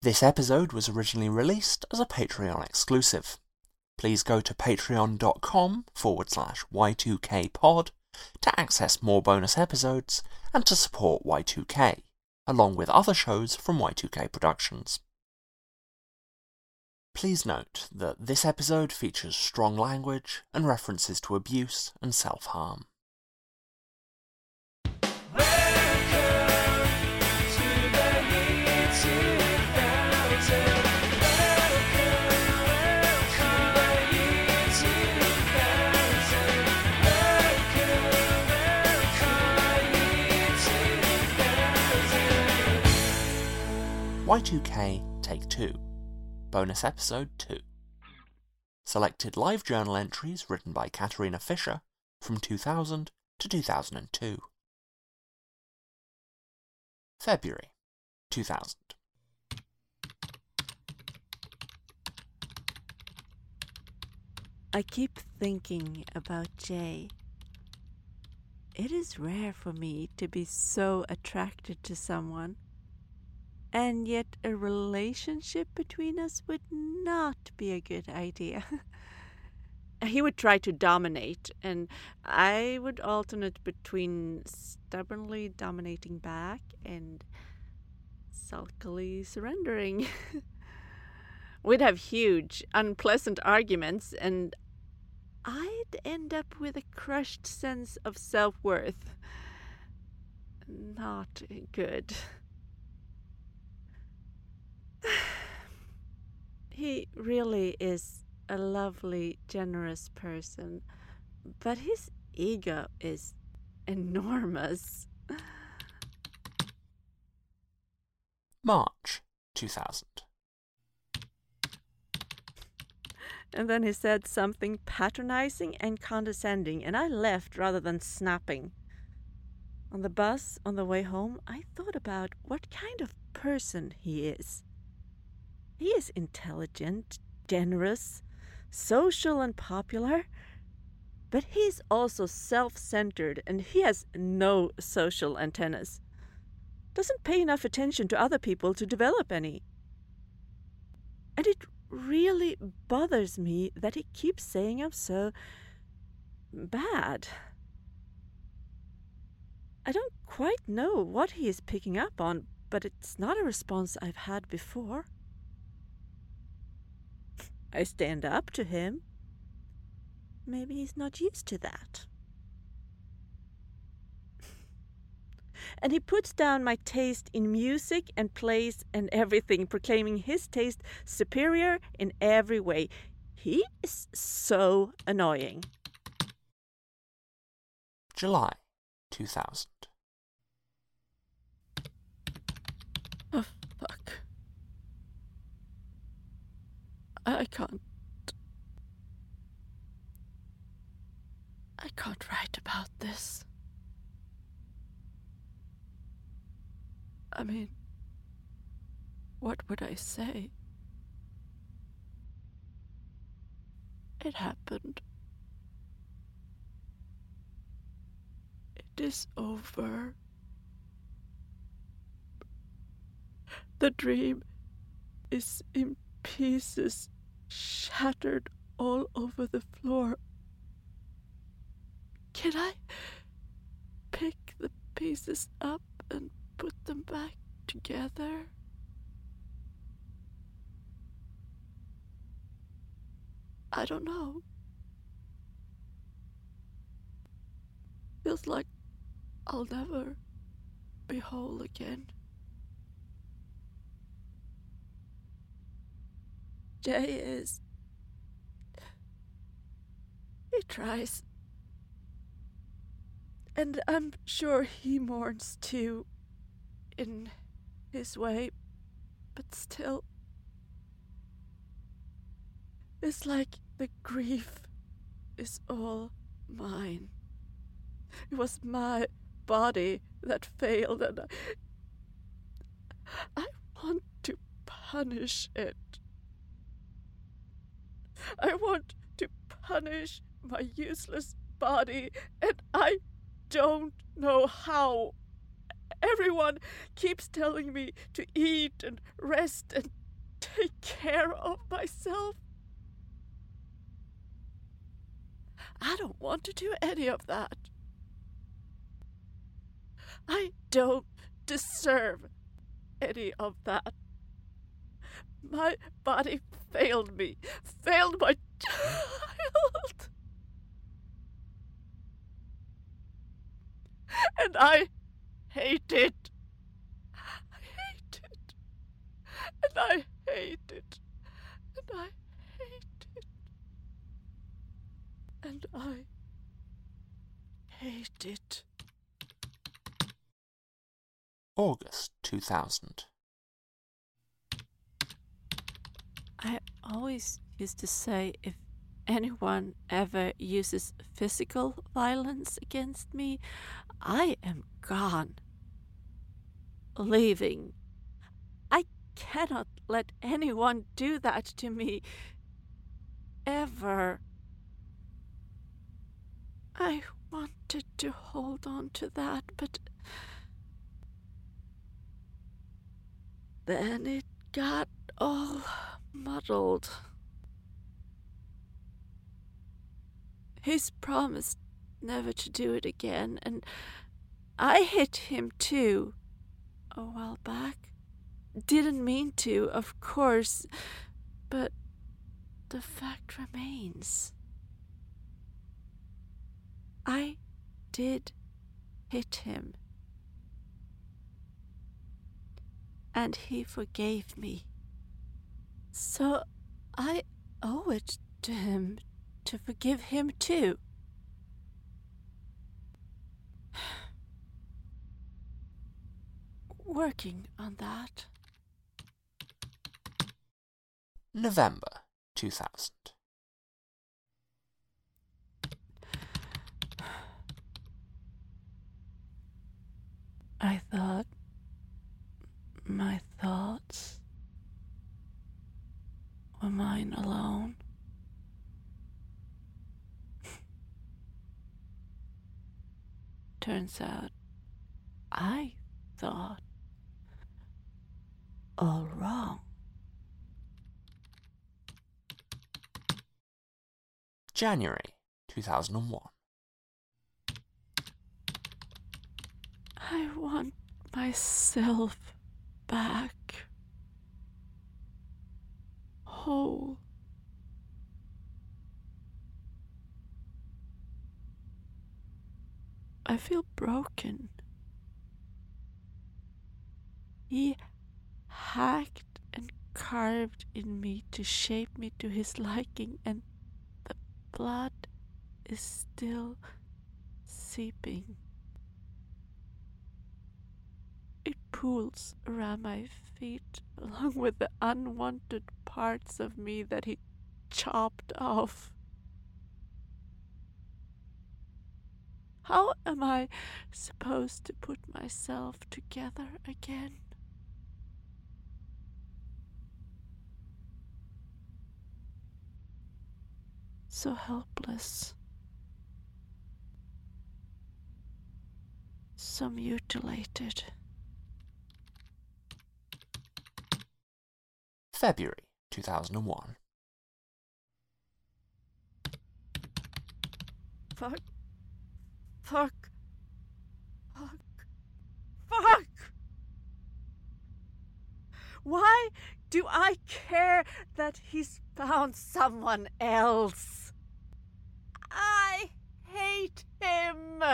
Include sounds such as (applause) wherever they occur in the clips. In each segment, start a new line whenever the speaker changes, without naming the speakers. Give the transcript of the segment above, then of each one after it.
This episode was originally released as a Patreon exclusive. Please go to patreon.com forward slash Y2Kpod to access more bonus episodes and to support Y2K, along with other shows from Y2K Productions. Please note that this episode features strong language and references to abuse and self harm. Y2K Take 2 Bonus Episode 2 Selected live journal entries written by Katharina Fisher from 2000 to 2002 February 2000
I keep thinking about Jay. It is rare for me to be so attracted to someone, and yet a relationship between us would not be a good idea. (laughs) he would try to dominate, and I would alternate between stubbornly dominating back and sulkily surrendering. (laughs) We'd have huge, unpleasant arguments, and I'd end up with a crushed sense of self worth. Not good. (laughs) he really is a lovely, generous person, but his ego is enormous.
March 2000
And then he said something patronizing and condescending, and I left rather than snapping. On the bus on the way home, I thought about what kind of person he is. He is intelligent, generous, social, and popular, but he's also self centered and he has no social antennas. Doesn't pay enough attention to other people to develop any. And it really bothers me that he keeps saying I'm so bad. I don't quite know what he is picking up on, but it's not a response I've had before. I stand up to him. Maybe he's not used to that. (laughs) and he puts down my taste in music and plays and everything, proclaiming his taste superior in every way. He is so annoying.
July 2000
I can't. I can't write about this. I mean, what would I say? It happened. It is over. The dream is in pieces, shattered all over the floor. Can I pick the pieces up and put them back together? I don't know. Feels like I'll never be whole again. Jay is. He tries. And I'm sure he mourns too, in his way, but still. It's like the grief is all mine. It was my body that failed, and I, I want to punish it. I want to punish my useless body, and I don't know how. Everyone keeps telling me to eat and rest and take care of myself. I don't want to do any of that. I don't deserve any of that. My body failed me, failed my child. And I hate it. I hate it. And I hate it. And I hate it. And I hate it.
August 2000.
I always used to say if anyone ever uses physical violence against me, I am gone. Leaving. I cannot let anyone do that to me. Ever. I wanted to hold on to that, but then it got all muddled. He's promised never to do it again, and I hit him too a while back. Didn't mean to, of course, but the fact remains. I did hit him. And he forgave me. So I owe it to him to forgive him too. (sighs) Working on that.
November 2000.
I thought my thoughts were mine alone. (laughs) Turns out I thought all wrong.
January 2001.
I want myself back. Whole. I feel broken. He hacked and carved in me to shape me to his liking, and the blood is still seeping. It pools around my feet (laughs) along with the unwanted parts of me that he chopped off. How am I supposed to put myself together again? So helpless. So mutilated.
February 2001.
Fuck. Fuck. Fuck. Fuck! Why do I care that he's found someone else? I hate him!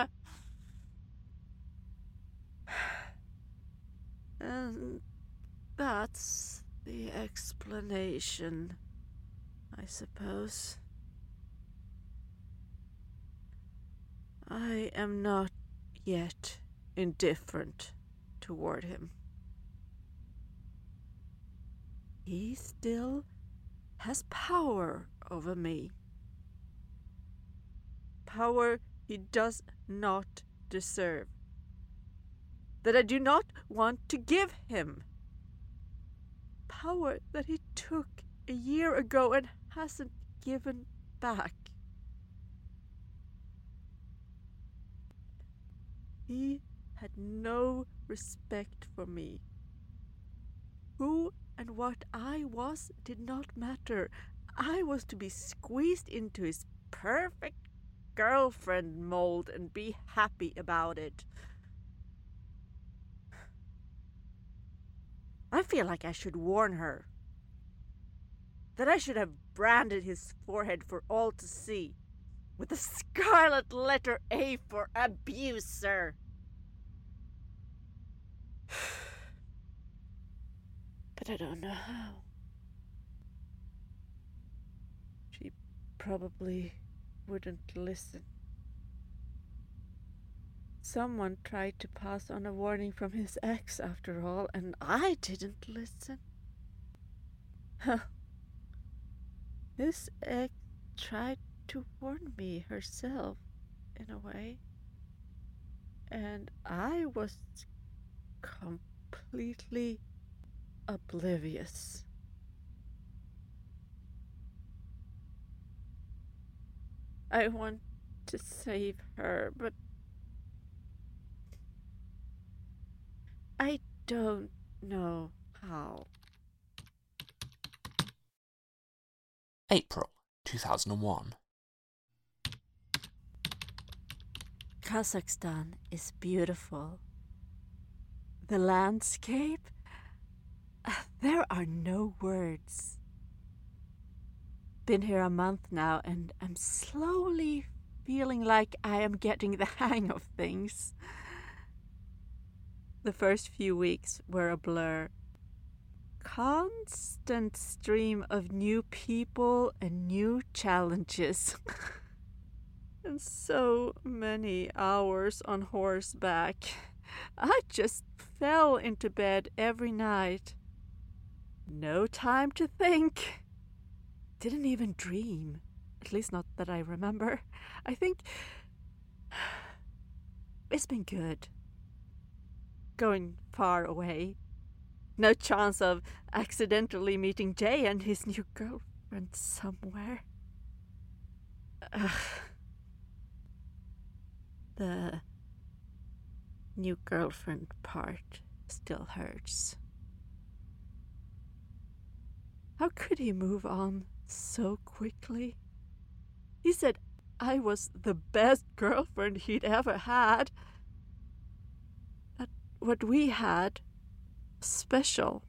(sighs) And that's the explanation, I suppose. I am not yet indifferent toward him. He still has power over me. Power he does not deserve. That I do not want to give him. Power that he took a year ago and hasn't given back. He had no respect for me. Who and what I was did not matter. I was to be squeezed into his perfect girlfriend mold and be happy about it. I feel like I should warn her. That I should have branded his forehead for all to see with a scarlet letter A for abuser. (sighs) but I don't know how. She probably wouldn't listen. Someone tried to pass on a warning from his ex after all, and I didn't listen. Huh. His ex tried to warn me herself, in a way. And I was completely oblivious. I want to save her, but I don't know how.
April 2001.
Kazakhstan is beautiful. The landscape, there are no words. Been here a month now, and I'm slowly feeling like I am getting the hang of things. The first few weeks were a blur. Constant stream of new people and new challenges. (laughs) and so many hours on horseback. I just fell into bed every night. No time to think. Didn't even dream. At least not that I remember. I think (sighs) it's been good. Going far away. No chance of accidentally meeting Jay and his new girlfriend somewhere. Ugh. The new girlfriend part still hurts. How could he move on so quickly? He said I was the best girlfriend he'd ever had. What we had special.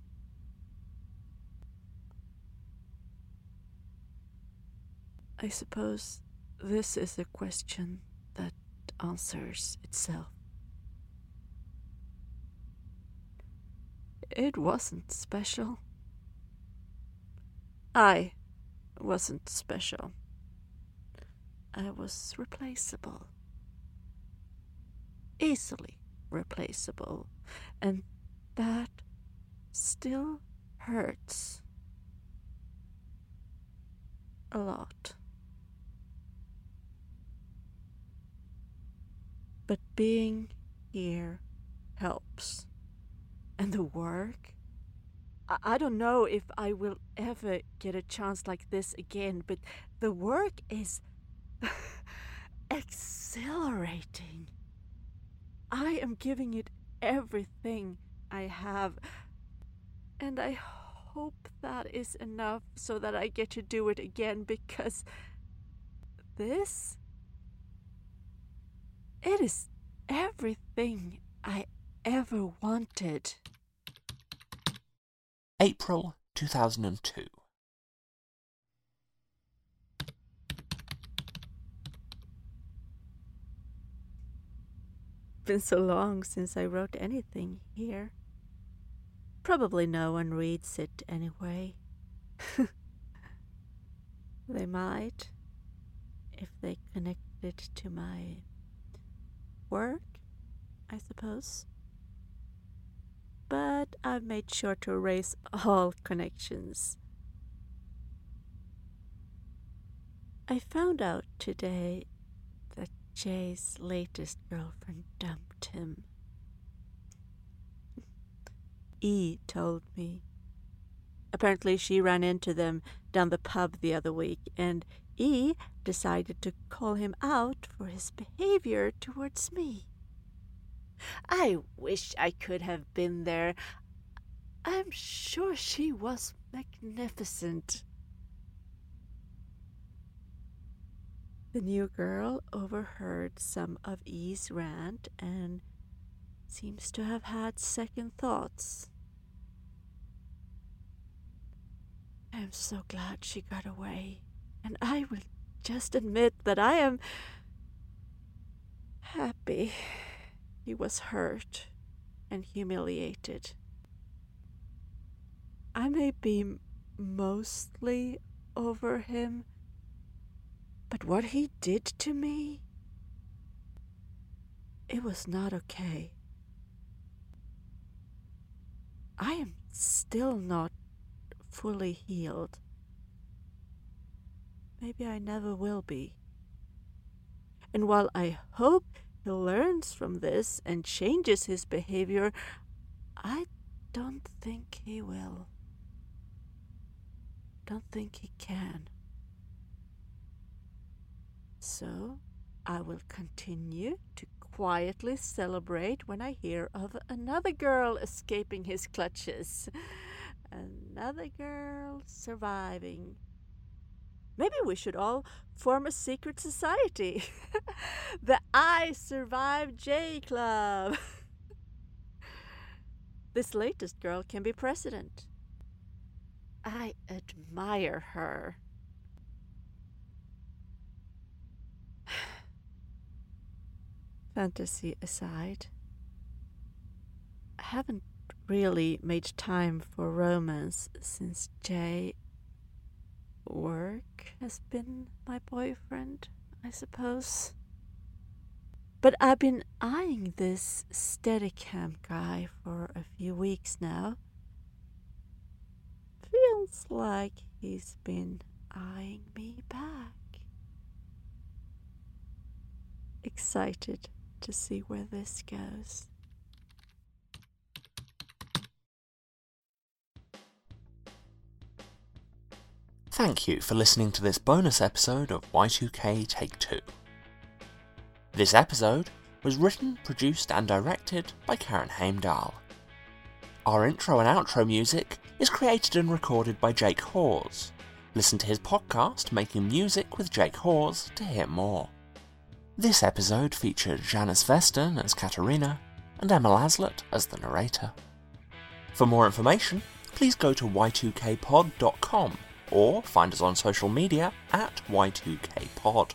I suppose this is a question that answers itself. It wasn't special. I wasn't special. I was replaceable. Easily replaceable. And that still hurts. A lot. But being here helps. And the work? I, I don't know if I will ever get a chance like this again, but the work is (laughs) exhilarating. I am giving it everything I have, and I hope that is enough so that I get to do it again because this it is everything I ever wanted.
April 2002.
Been so long since I wrote anything here. Probably no one reads it anyway. (laughs) they might, if they connect it to my work, I suppose. But I've made sure to erase all connections. I found out today Jay's latest girlfriend dumped him. E told me. Apparently, she ran into them down the pub the other week, and E decided to call him out for his behavior towards me. I wish I could have been there. I'm sure she was magnificent. The new girl overheard some of E's rant and seems to have had second thoughts. I am so glad she got away, and I will just admit that I am happy he was hurt and humiliated. I may be mostly over him, but what he did to me, it was not okay. I am still not fully healed. Maybe I never will be. And while I hope he learns from this and changes his behavior, I don't think he will. Don't think he can. So I will continue to quietly celebrate when I hear of another girl escaping his clutches. Another girl surviving. Maybe we should all form a secret society. (laughs) the I Survive Jay Club. (laughs) this latest girl can be president. I admire her. Fantasy aside, I haven't really made time for romance since Jay work has been my boyfriend, I suppose. But I've been eyeing this Steadicam guy for a few weeks now. Feels like he's been eyeing me back. Excited to see where this goes.
Thank you for listening to this bonus episode of Y2K Take 2. This episode was written, produced, and directed by Karen Heimdahl. Our intro and outro music is created and recorded by Jake Hawes. Listen to his podcast, Making Music with Jake Hawes, to hear more. This episode featured Janice Veston as Katerina and Emma Laslett as the narrator. For more information, please go to y2kpod.com or find us on social media at Y2KPod.